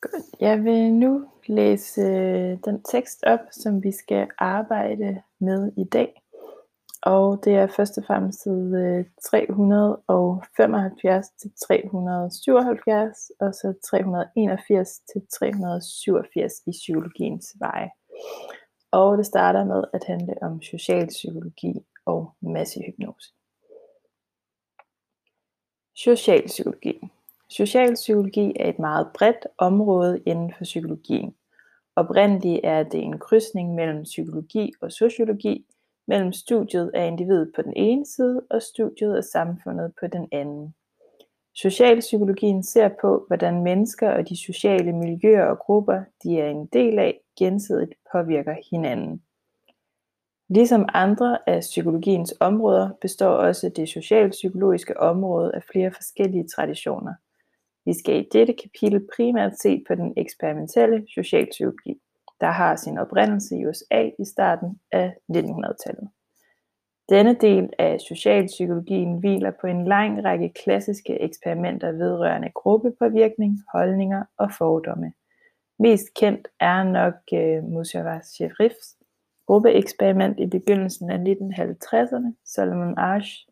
Godt. Jeg vil nu læse øh, den tekst op, som vi skal arbejde med i dag. Og det er først og fremmest øh, side 375 til 377, og så 381 til 387 i psykologiens veje. Og det starter med at handle om socialpsykologi og massehypnose. Socialpsykologi. Socialpsykologi er et meget bredt område inden for psykologien. Oprindeligt er det en krydsning mellem psykologi og sociologi, mellem studiet af individet på den ene side og studiet af samfundet på den anden. Socialpsykologien ser på, hvordan mennesker og de sociale miljøer og grupper, de er en del af, gensidigt påvirker hinanden. Ligesom andre af psykologiens områder består også det socialpsykologiske område af flere forskellige traditioner. Vi skal i dette kapitel primært se på den eksperimentelle socialpsykologi, der har sin oprindelse i USA i starten af 1900-tallet. Denne del af socialpsykologien hviler på en lang række klassiske eksperimenter vedrørende gruppepåvirkning, holdninger og fordomme. Mest kendt er nok øh, uh, Musharraf Sherifs gruppeeksperiment i begyndelsen af 1950'erne, Solomon Asch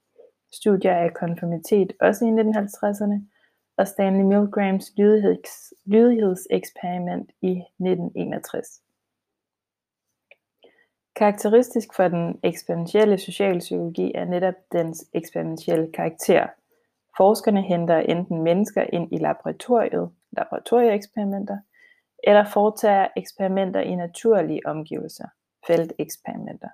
studier af konformitet også i 1950'erne, og Stanley Milgrams lydigheds, lydighedseksperiment i 1961. Karakteristisk for den eksperimentelle socialpsykologi er netop dens eksperimentelle karakter. Forskerne henter enten mennesker ind i laboratoriet, laboratorieeksperimenter, eller foretager eksperimenter i naturlige omgivelser, felteksperimenter.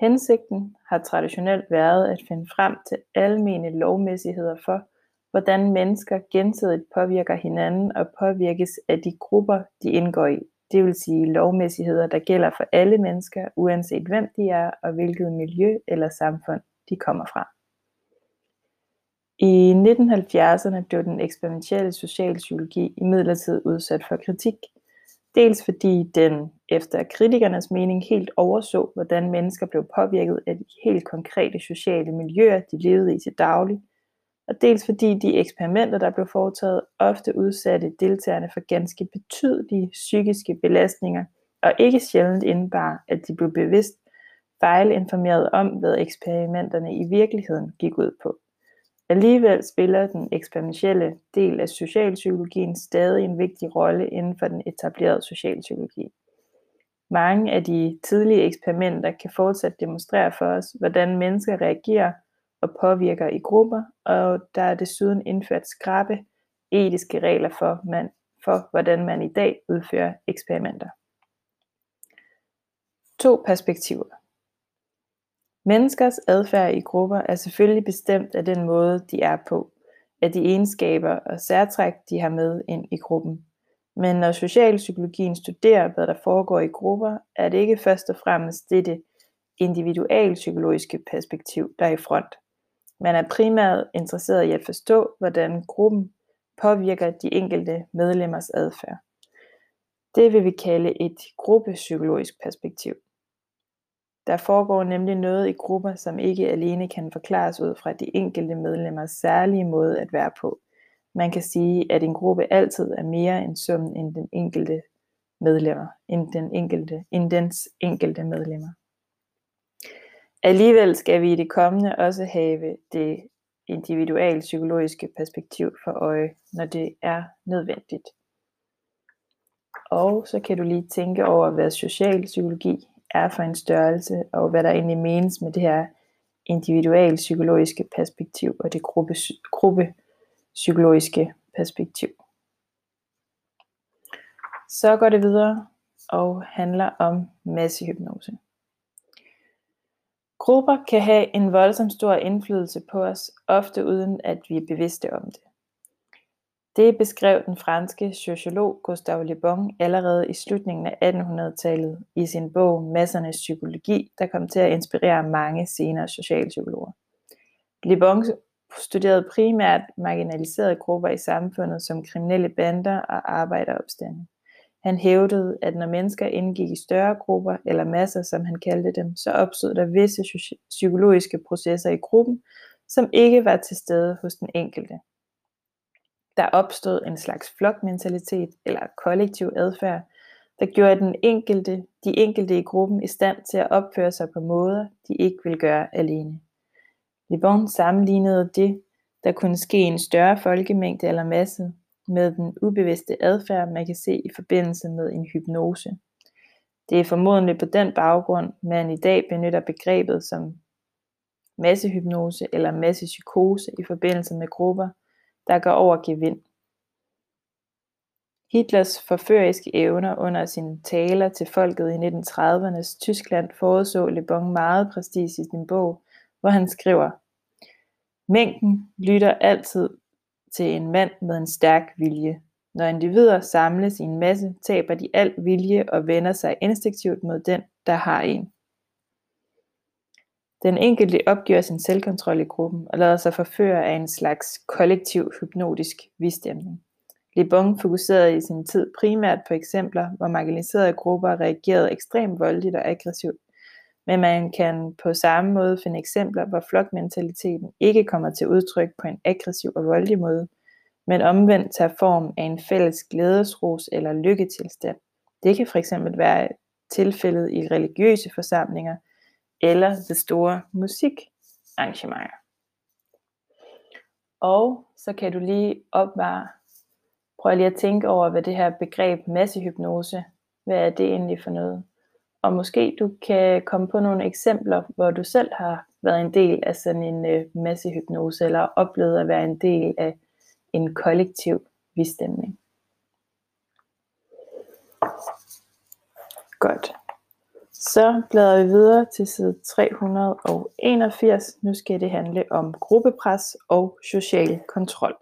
Hensigten har traditionelt været at finde frem til almene lovmæssigheder for, hvordan mennesker gensidigt påvirker hinanden og påvirkes af de grupper, de indgår i, det vil sige lovmæssigheder, der gælder for alle mennesker, uanset hvem de er og hvilket miljø eller samfund de kommer fra. I 1970'erne blev den eksperimentelle socialpsykologi imidlertid udsat for kritik, dels fordi den efter kritikernes mening helt overså, hvordan mennesker blev påvirket af de helt konkrete sociale miljøer, de levede i til daglig, og dels fordi de eksperimenter, der blev foretaget, ofte udsatte deltagerne for ganske betydelige psykiske belastninger, og ikke sjældent indebar, at de blev bevidst fejlinformeret om, hvad eksperimenterne i virkeligheden gik ud på. Alligevel spiller den eksperimentelle del af socialpsykologien stadig en vigtig rolle inden for den etablerede socialpsykologi. Mange af de tidlige eksperimenter kan fortsat demonstrere for os, hvordan mennesker reagerer og påvirker i grupper, og der er desuden indført skrappe etiske regler for, man, for hvordan man i dag udfører eksperimenter. To perspektiver. Menneskers adfærd i grupper er selvfølgelig bestemt af den måde, de er på, af de egenskaber og særtræk, de har med ind i gruppen. Men når socialpsykologien studerer, hvad der foregår i grupper, er det ikke først og fremmest dette individualpsykologiske perspektiv, der er i front. Man er primært interesseret i at forstå, hvordan gruppen påvirker de enkelte medlemmers adfærd. Det vil vi kalde et gruppepsykologisk perspektiv. Der foregår nemlig noget i grupper, som ikke alene kan forklares ud fra de enkelte medlemmers særlige måde at være på. Man kan sige, at en gruppe altid er mere end summen end den enkelte medlemmer, end den enkelte, end dens enkelte medlemmer. Alligevel skal vi i det kommende også have det individuelle psykologiske perspektiv for øje, når det er nødvendigt. Og så kan du lige tænke over, hvad social psykologi er for en størrelse, og hvad der egentlig menes med det her individuelle psykologiske perspektiv og det gruppe, gruppe psykologiske perspektiv. Så går det videre og handler om massehypnose. Grupper kan have en voldsom stor indflydelse på os, ofte uden at vi er bevidste om det. Det beskrev den franske sociolog Gustave Le Bon allerede i slutningen af 1800-tallet i sin bog Massernes psykologi, der kom til at inspirere mange senere socialpsykologer. Le Bon studerede primært marginaliserede grupper i samfundet som kriminelle bander og arbejderopstande. Han hævdede, at når mennesker indgik i større grupper, eller masser som han kaldte dem, så opstod der visse psykologiske processer i gruppen, som ikke var til stede hos den enkelte. Der opstod en slags flokmentalitet eller kollektiv adfærd, der gjorde den enkelte, de enkelte i gruppen i stand til at opføre sig på måder, de ikke ville gøre alene. Le Bon sammenlignede det, der kunne ske i en større folkemængde eller masse, med den ubevidste adfærd, man kan se i forbindelse med en hypnose. Det er formodentlig på den baggrund, man i dag benytter begrebet som massehypnose eller massepsykose i forbindelse med grupper, der går over gevind. Hitlers forføriske evner under sine taler til folket i 1930'ernes Tyskland forudså Le Bon meget præcis i sin bog, hvor han skriver, Mængden lytter altid til en mand med en stærk vilje. Når individer samles i en masse, taber de al vilje og vender sig instinktivt mod den, der har en. Den enkelte opgiver sin selvkontrol i gruppen og lader sig forføre af en slags kollektiv hypnotisk visstemning. Le Bon fokuserede i sin tid primært på eksempler, hvor marginaliserede grupper reagerede ekstremt voldeligt og aggressivt, men man kan på samme måde finde eksempler, hvor flokmentaliteten ikke kommer til udtryk på en aggressiv og voldelig måde, men omvendt tager form af en fælles glædesros eller lykketilstand. Det kan fx være tilfældet i religiøse forsamlinger eller det store musikarrangementer. Og så kan du lige opvare, prøv lige at tænke over, hvad det her begreb massehypnose, hvad er det egentlig for noget? Og måske du kan komme på nogle eksempler, hvor du selv har været en del af sådan en øh, massehypnose, eller oplevet at være en del af en kollektiv visstemning. Godt. Så bladrer vi videre til side 381. Nu skal det handle om gruppepres og social kontrol.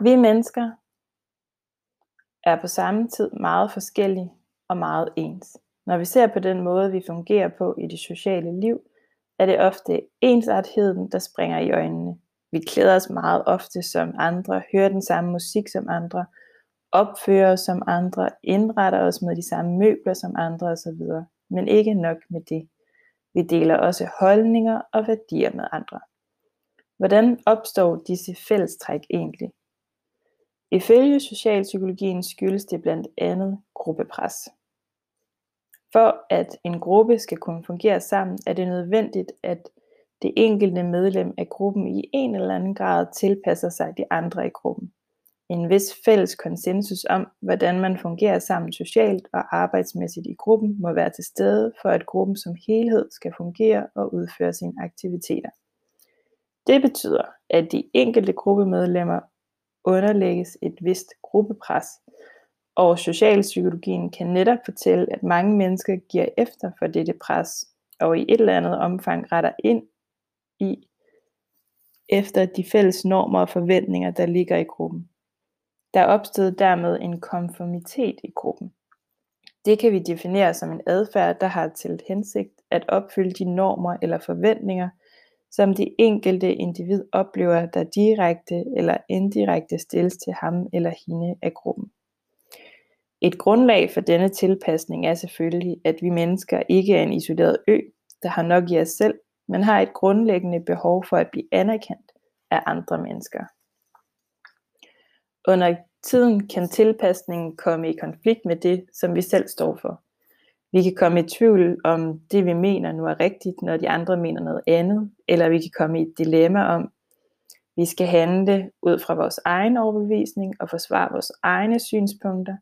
Vi mennesker er på samme tid meget forskellige og meget ens. Når vi ser på den måde, vi fungerer på i det sociale liv, er det ofte ensartheden, der springer i øjnene. Vi klæder os meget ofte som andre, hører den samme musik som andre, opfører os som andre, indretter os med de samme møbler som andre osv. Men ikke nok med det. Vi deler også holdninger og værdier med andre. Hvordan opstår disse fællestræk egentlig? Ifølge socialpsykologien skyldes det blandt andet gruppepres. For at en gruppe skal kunne fungere sammen, er det nødvendigt, at det enkelte medlem af gruppen i en eller anden grad tilpasser sig de andre i gruppen. En vis fælles konsensus om, hvordan man fungerer sammen socialt og arbejdsmæssigt i gruppen, må være til stede for at gruppen som helhed skal fungere og udføre sine aktiviteter. Det betyder, at de enkelte gruppemedlemmer underlægges et vist gruppepres, og socialpsykologien kan netop fortælle, at mange mennesker giver efter for dette pres, og i et eller andet omfang retter ind i efter de fælles normer og forventninger, der ligger i gruppen. Der opstod dermed en konformitet i gruppen. Det kan vi definere som en adfærd, der har til hensigt at opfylde de normer eller forventninger, som de enkelte individ oplever, der direkte eller indirekte stilles til ham eller hende af gruppen. Et grundlag for denne tilpasning er selvfølgelig, at vi mennesker ikke er en isoleret ø, der har nok i os selv, men har et grundlæggende behov for at blive anerkendt af andre mennesker. Under tiden kan tilpasningen komme i konflikt med det, som vi selv står for. Vi kan komme i tvivl om det, vi mener nu er rigtigt, når de andre mener noget andet, eller vi kan komme i et dilemma om, vi skal handle ud fra vores egen overbevisning og forsvare vores egne synspunkter,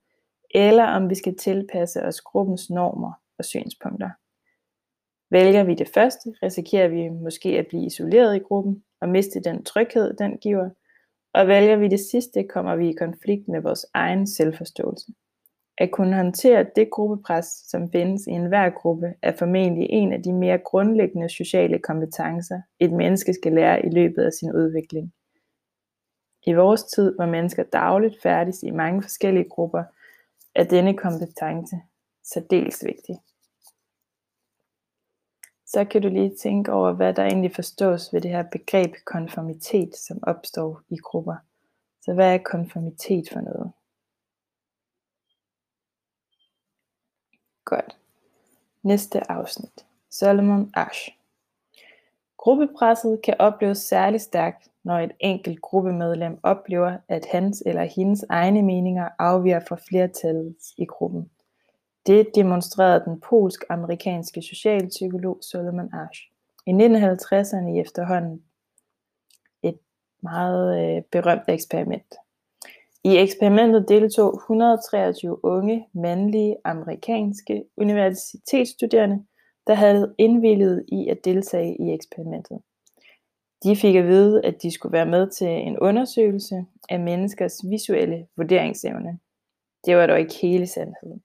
eller om vi skal tilpasse os gruppens normer og synspunkter. Vælger vi det første, risikerer vi måske at blive isoleret i gruppen og miste den tryghed, den giver, og vælger vi det sidste, kommer vi i konflikt med vores egen selvforståelse. At kunne håndtere det gruppepres, som findes i enhver gruppe, er formentlig en af de mere grundlæggende sociale kompetencer, et menneske skal lære i løbet af sin udvikling. I vores tid, hvor mennesker dagligt færdes i mange forskellige grupper, er denne kompetence særdeles vigtig. Så kan du lige tænke over, hvad der egentlig forstås ved det her begreb konformitet, som opstår i grupper. Så hvad er konformitet for noget? Godt. Næste afsnit. Solomon Ash. Gruppepresset kan opleves særligt stærkt, når et enkelt gruppemedlem oplever, at hans eller hendes egne meninger afviger fra flertallets i gruppen. Det demonstrerede den polsk-amerikanske socialpsykolog Solomon Asch i 1950'erne i efterhånden et meget øh, berømt eksperiment. I eksperimentet deltog 123 unge mandlige amerikanske universitetsstuderende, der havde indvilliget i at deltage i eksperimentet. De fik at vide, at de skulle være med til en undersøgelse af menneskers visuelle vurderingsevne. Det var dog ikke hele sandheden.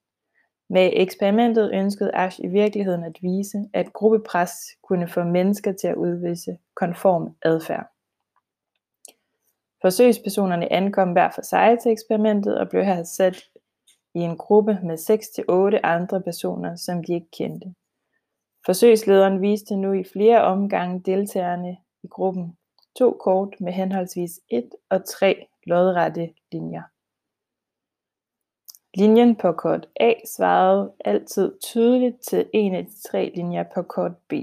Med eksperimentet ønskede Ash i virkeligheden at vise, at gruppepres kunne få mennesker til at udvise konform adfærd. Forsøgspersonerne ankom hver for sig til eksperimentet og blev her sat i en gruppe med 6-8 andre personer, som de ikke kendte. Forsøgslederen viste nu i flere omgange deltagerne i gruppen to kort med henholdsvis et og tre lodrette linjer. Linjen på kort A svarede altid tydeligt til en af de tre linjer på kort B.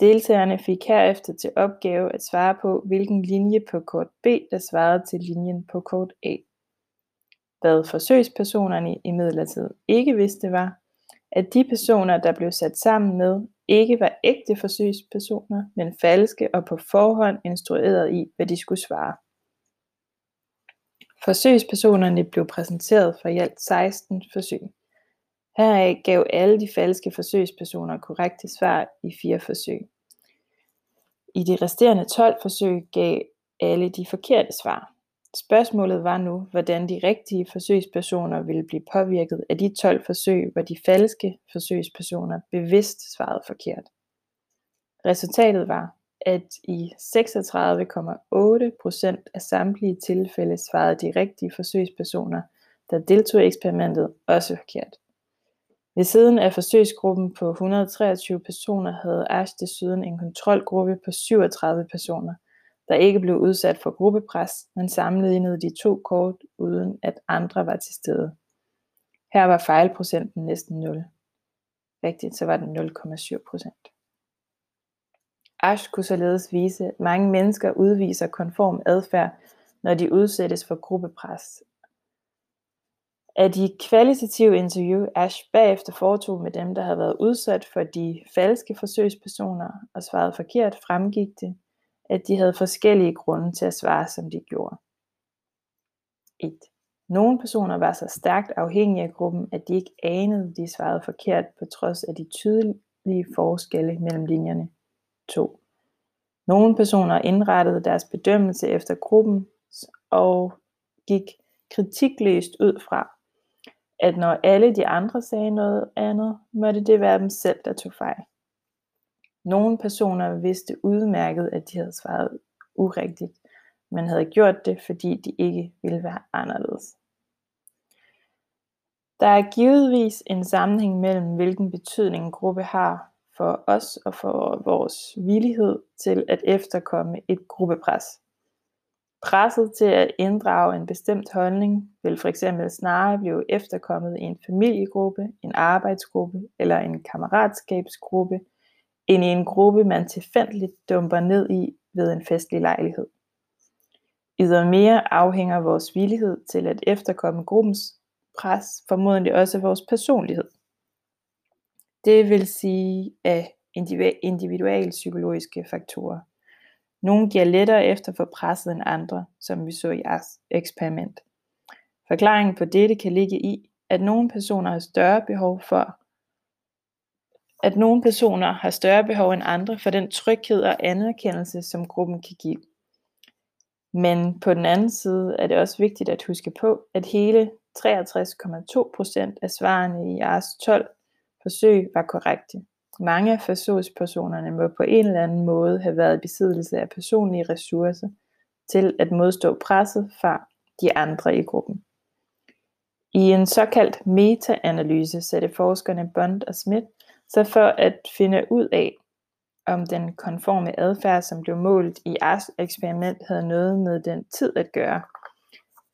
Deltagerne fik herefter til opgave at svare på, hvilken linje på kort B, der svarede til linjen på kort A. Hvad forsøgspersonerne imidlertid ikke vidste var, at de personer, der blev sat sammen med, ikke var ægte forsøgspersoner, men falske og på forhånd instrueret i, hvad de skulle svare. Forsøgspersonerne blev præsenteret for i alt 16 forsøg. Heraf gav alle de falske forsøgspersoner korrekte svar i fire forsøg. I de resterende 12 forsøg gav alle de forkerte svar. Spørgsmålet var nu, hvordan de rigtige forsøgspersoner ville blive påvirket af de 12 forsøg, hvor de falske forsøgspersoner bevidst svarede forkert. Resultatet var, at i 36,8% af samtlige tilfælde svarede de rigtige forsøgspersoner, der deltog i eksperimentet, også forkert. Ved siden af forsøgsgruppen på 123 personer havde Ash desuden en kontrolgruppe på 37 personer, der ikke blev udsat for gruppepres, men sammenlignede de to kort uden at andre var til stede. Her var fejlprocenten næsten 0. Rigtigt, så var den 0,7 procent. Ash kunne således vise, at mange mennesker udviser konform adfærd, når de udsættes for gruppepres. Af de kvalitative interview, Ash bagefter foretog med dem, der havde været udsat for de falske forsøgspersoner og svaret forkert, fremgik det, at de havde forskellige grunde til at svare, som de gjorde. 1. Nogle personer var så stærkt afhængige af gruppen, at de ikke anede, at de svarede forkert på trods af de tydelige forskelle mellem linjerne. 2. Nogle personer indrettede deres bedømmelse efter gruppen og gik kritikløst ud fra, at når alle de andre sagde noget andet, måtte det være dem selv, der tog fejl. Nogle personer vidste udmærket, at de havde svaret urigtigt, men havde gjort det, fordi de ikke ville være anderledes. Der er givetvis en sammenhæng mellem, hvilken betydning en gruppe har for os og for vores villighed til at efterkomme et gruppepres. Presset til at inddrage en bestemt holdning vil for eksempel snarere blive efterkommet i en familiegruppe, en arbejdsgruppe eller en kammeratskabsgruppe, end i en gruppe, man tilfældigt dumper ned i ved en festlig lejlighed. Ydermere afhænger vores villighed til at efterkomme gruppens pres formodentlig også vores personlighed. Det vil sige af individuelle psykologiske faktorer. Nogle giver lettere efter for presset end andre, som vi så i jeres eksperiment. Forklaringen på dette kan ligge i, at nogle personer har større behov for at nogle personer har større behov end andre for den tryghed og anerkendelse, som gruppen kan give. Men på den anden side er det også vigtigt at huske på, at hele 63,2% af svarene i ARS 12 forsøg var korrekte. Mange af forsøgspersonerne må på en eller anden måde have været i besiddelse af personlige ressourcer til at modstå presset fra de andre i gruppen. I en såkaldt meta-analyse satte forskerne Bond og Smith så for at finde ud af, om den konforme adfærd, som blev målt i ARS eksperiment, havde noget med den tid at gøre,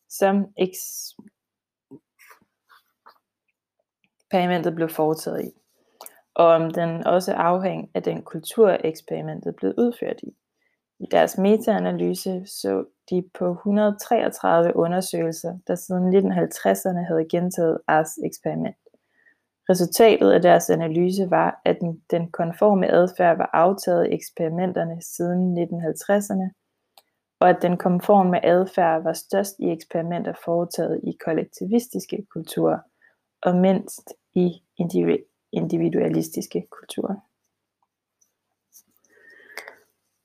som eksperimentet blev foretaget i. og om den også afhæng af den kultur, eksperimentet blev udført i. I deres metaanalyse så de på 133 undersøgelser, der siden 1950'erne havde gentaget Ars eksperiment. Resultatet af deres analyse var, at den konforme adfærd var aftaget i eksperimenterne siden 1950'erne, og at den konforme adfærd var størst i eksperimenter foretaget i kollektivistiske kulturer, og mindst i individualistiske kulturer.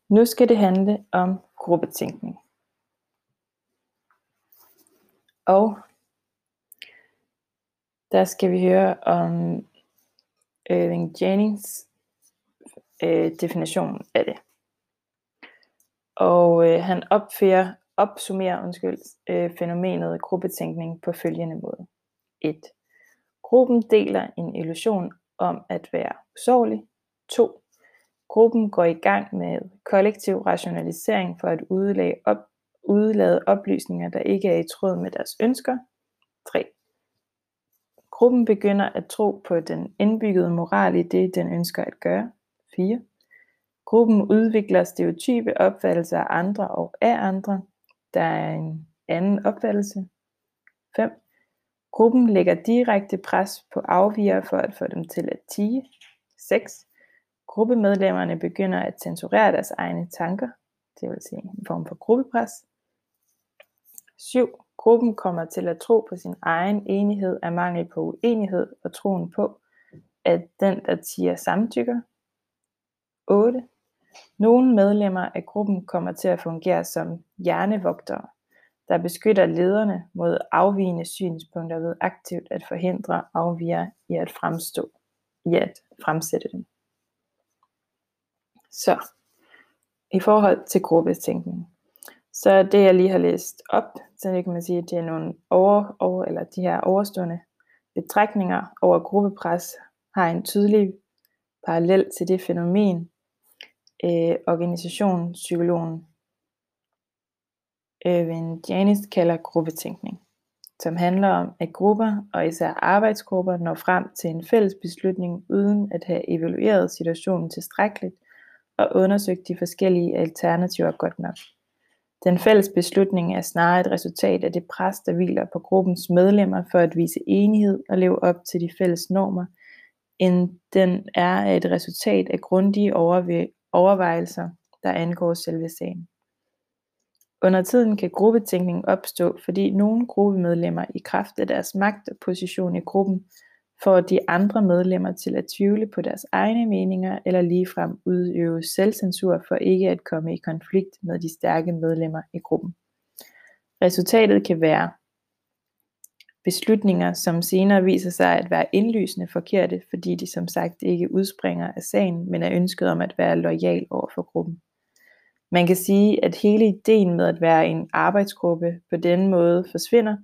Nu skal det handle om gruppetænkning. Og der skal vi høre om øh, Irving Jennings øh, definition af det. Og øh, han opfører, opsummerer undskyld, øh, fænomenet gruppetænkning på følgende måde. 1. Gruppen deler en illusion om at være usårlig. 2. Gruppen går i gang med kollektiv rationalisering for at udlade, op, udlade oplysninger, der ikke er i tråd med deres ønsker. 3. Gruppen begynder at tro på den indbyggede moral i det, den ønsker at gøre. 4. Gruppen udvikler stereotype opfattelser af andre og af andre. Der er en anden opfattelse. 5. Gruppen lægger direkte pres på afviger for at få dem til at tige. 6. Gruppemedlemmerne begynder at censurere deres egne tanker, det vil sige en form for gruppepres. 7. Gruppen kommer til at tro på sin egen enighed af mangel på uenighed og troen på, at den, der tiger samtykker. 8. Nogle medlemmer af gruppen kommer til at fungere som hjernevogtere, der beskytter lederne mod afvigende synspunkter ved aktivt at forhindre afviger i at fremstå, i at fremsætte dem. Så, i forhold til gruppetænkning, så det jeg lige har læst op, så det kan man sige, at det er nogle over, over, eller de her overstående betragtninger over gruppepres, har en tydelig parallel til det fænomen, øh, organisationspsykologen Irvin Janis kalder gruppetænkning, som handler om, at grupper og især arbejdsgrupper når frem til en fælles beslutning uden at have evalueret situationen tilstrækkeligt og undersøgt de forskellige alternativer godt nok. Den fælles beslutning er snarere et resultat af det pres, der hviler på gruppens medlemmer for at vise enighed og leve op til de fælles normer, end den er et resultat af grundige overvejelser, der angår selve sagen. Under tiden kan gruppetænkning opstå, fordi nogle gruppemedlemmer i kraft af deres magt og position i gruppen får de andre medlemmer til at tvivle på deres egne meninger eller ligefrem udøve selvcensur for ikke at komme i konflikt med de stærke medlemmer i gruppen. Resultatet kan være beslutninger, som senere viser sig at være indlysende forkerte, fordi de som sagt ikke udspringer af sagen, men er ønsket om at være lojal over for gruppen. Man kan sige, at hele ideen med at være en arbejdsgruppe på denne måde forsvinder,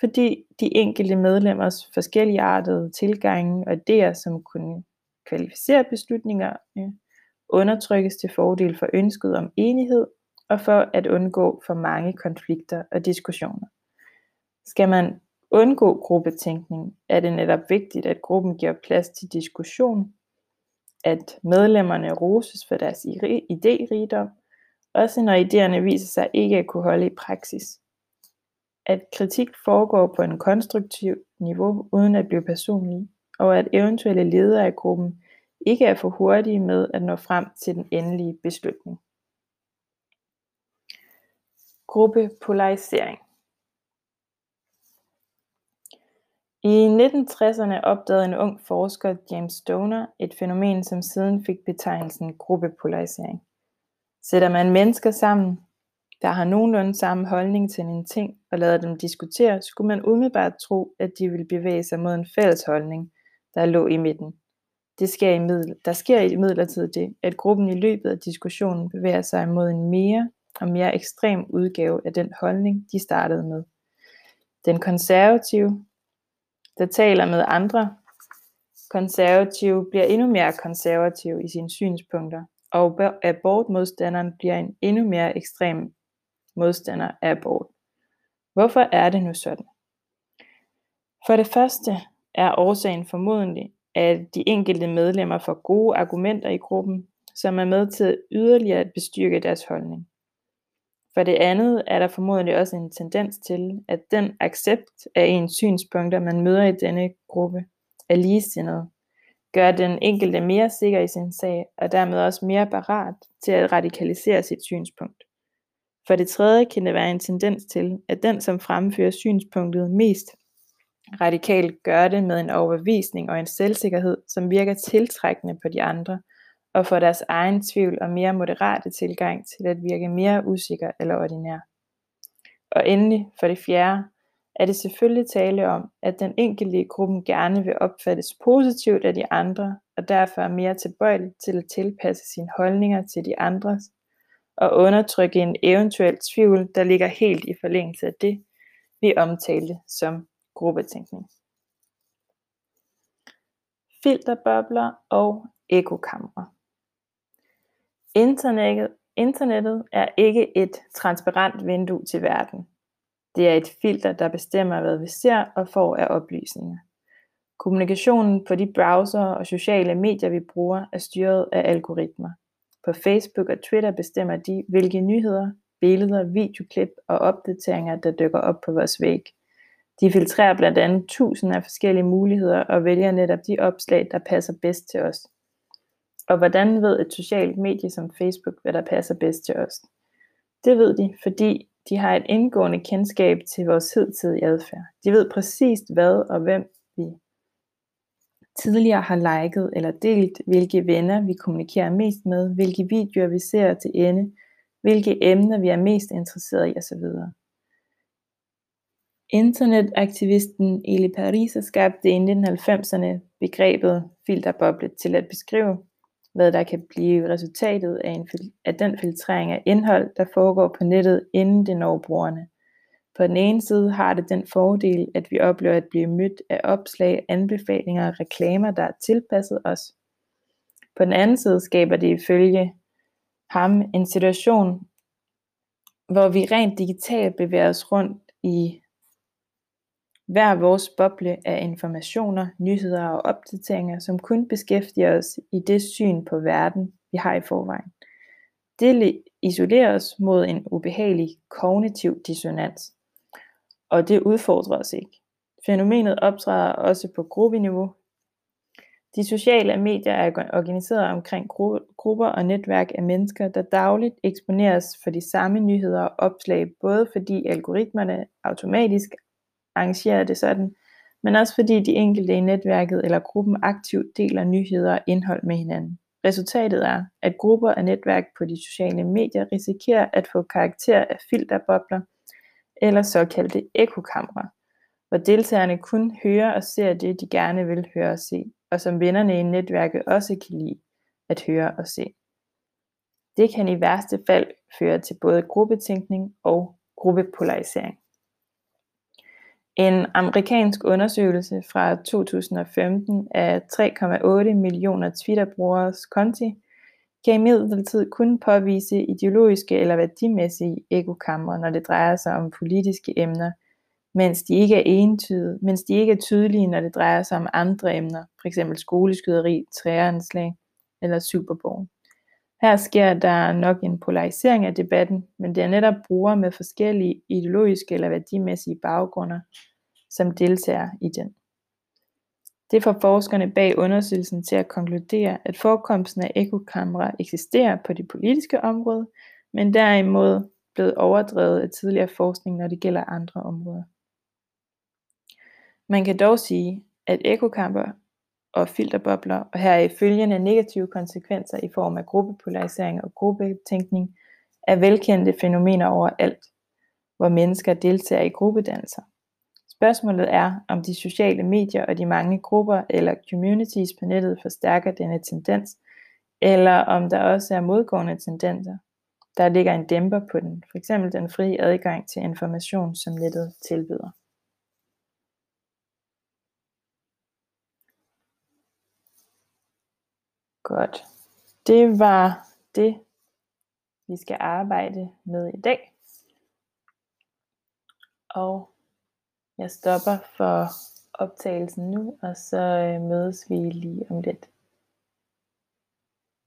fordi de enkelte medlemmers forskelligartede tilgange og idéer, som kunne kvalificere beslutninger, øh, undertrykkes til fordel for ønsket om enighed og for at undgå for mange konflikter og diskussioner. Skal man undgå gruppetænkning, er det netop vigtigt, at gruppen giver plads til diskussion, at medlemmerne roses for deres idérigdom, også når idéerne viser sig ikke at kunne holde i praksis. At kritik foregår på en konstruktiv niveau uden at blive personlig, og at eventuelle ledere af gruppen ikke er for hurtige med at nå frem til den endelige beslutning. Gruppepolarisering I 1960'erne opdagede en ung forsker, James Stoner, et fænomen, som siden fik betegnelsen gruppepolarisering. Sætter man mennesker sammen, der har nogenlunde samme holdning til en ting, og lader dem diskutere, skulle man umiddelbart tro, at de ville bevæge sig mod en fælles holdning, der lå i midten. Det sker i middel, der sker i midlertid det, at gruppen i løbet af diskussionen bevæger sig mod en mere og mere ekstrem udgave af den holdning, de startede med. Den konservative, der taler med andre konservative, bliver endnu mere konservativ i sine synspunkter, og abortmodstanderen bliver en endnu mere ekstrem modstander af abort. Hvorfor er det nu sådan? For det første er årsagen formodentlig, at de enkelte medlemmer får gode argumenter i gruppen, som er med til yderligere at bestyrke deres holdning. For det andet er der formodentlig også en tendens til, at den accept af ens synspunkter, man møder i denne gruppe, er ligesindede, gør den enkelte mere sikker i sin sag, og dermed også mere parat til at radikalisere sit synspunkt. For det tredje kan det være en tendens til, at den, som fremfører synspunktet mest radikalt, gør det med en overbevisning og en selvsikkerhed, som virker tiltrækkende på de andre, og får deres egen tvivl og mere moderate tilgang til at virke mere usikker eller ordinær. Og endelig, for det fjerde, er det selvfølgelig tale om, at den enkelte i gruppen gerne vil opfattes positivt af de andre, og derfor er mere tilbøjelig til at tilpasse sine holdninger til de andres, og undertrykke en eventuel tvivl, der ligger helt i forlængelse af det, vi omtalte som gruppetænkning. Filterbobler og ekokamre. Internettet, internettet er ikke et transparent vindue til verden. Det er et filter, der bestemmer, hvad vi ser og får af oplysninger. Kommunikationen på de browser og sociale medier, vi bruger, er styret af algoritmer. På Facebook og Twitter bestemmer de, hvilke nyheder, billeder, videoklip og opdateringer, der dykker op på vores væg. De filtrerer blandt andet tusinder af forskellige muligheder og vælger netop de opslag, der passer bedst til os. Og hvordan ved et socialt medie som Facebook, hvad der passer bedst til os? Det ved de, fordi de har et indgående kendskab til vores hidtidige adfærd. De ved præcist hvad og hvem tidligere har liket eller delt, hvilke venner vi kommunikerer mest med, hvilke videoer vi ser til ende, hvilke emner vi er mest interesseret i osv. Internetaktivisten Eli Pariser skabte i 1990'erne begrebet filterboble til at beskrive, hvad der kan blive resultatet af, en, af den filtrering af indhold, der foregår på nettet, inden det når brugerne. På den ene side har det den fordel, at vi oplever at blive mødt af opslag, anbefalinger og reklamer, der er tilpasset os. På den anden side skaber det ifølge ham en situation, hvor vi rent digitalt bevæger os rundt i hver vores boble af informationer, nyheder og opdateringer, som kun beskæftiger os i det syn på verden, vi har i forvejen. Det isolerer os mod en ubehagelig kognitiv dissonans, og det udfordrer os ikke. Fænomenet optræder også på gruppeniveau. De sociale medier er organiseret omkring grupper og netværk af mennesker, der dagligt eksponeres for de samme nyheder og opslag, både fordi algoritmerne automatisk arrangerer det sådan, men også fordi de enkelte i netværket eller gruppen aktivt deler nyheder og indhold med hinanden. Resultatet er, at grupper og netværk på de sociale medier risikerer at få karakter af filterbobler eller såkaldte ekokamre, hvor deltagerne kun hører og ser det, de gerne vil høre og se, og som vennerne i netværket også kan lide at høre og se. Det kan i værste fald føre til både gruppetænkning og gruppepolarisering. En amerikansk undersøgelse fra 2015 af 3,8 millioner Twitter-brugeres konti kan imidlertid kun påvise ideologiske eller værdimæssige ekokamre, når det drejer sig om politiske emner, mens de ikke er entydige, mens de ikke er tydelige, når det drejer sig om andre emner, f.eks. skoleskyderi, træanslag eller Superbowl. Her sker der nok en polarisering af debatten, men det er netop brugere med forskellige ideologiske eller værdimæssige baggrunde, som deltager i den. Det får forskerne bag undersøgelsen til at konkludere, at forekomsten af ekokamera eksisterer på det politiske område, men derimod blevet overdrevet af tidligere forskning, når det gælder andre områder. Man kan dog sige, at ekokamper og filterbobler, og her følgende negative konsekvenser i form af gruppepolarisering og gruppetænkning, er velkendte fænomener overalt, hvor mennesker deltager i gruppedannelser. Spørgsmålet er, om de sociale medier og de mange grupper eller communities på nettet forstærker denne tendens, eller om der også er modgående tendenser. Der ligger en dæmper på den, f.eks. den frie adgang til information, som nettet tilbyder. Godt. Det var det, vi skal arbejde med i dag. Og jeg stopper for optagelsen nu, og så øh, mødes vi lige om lidt.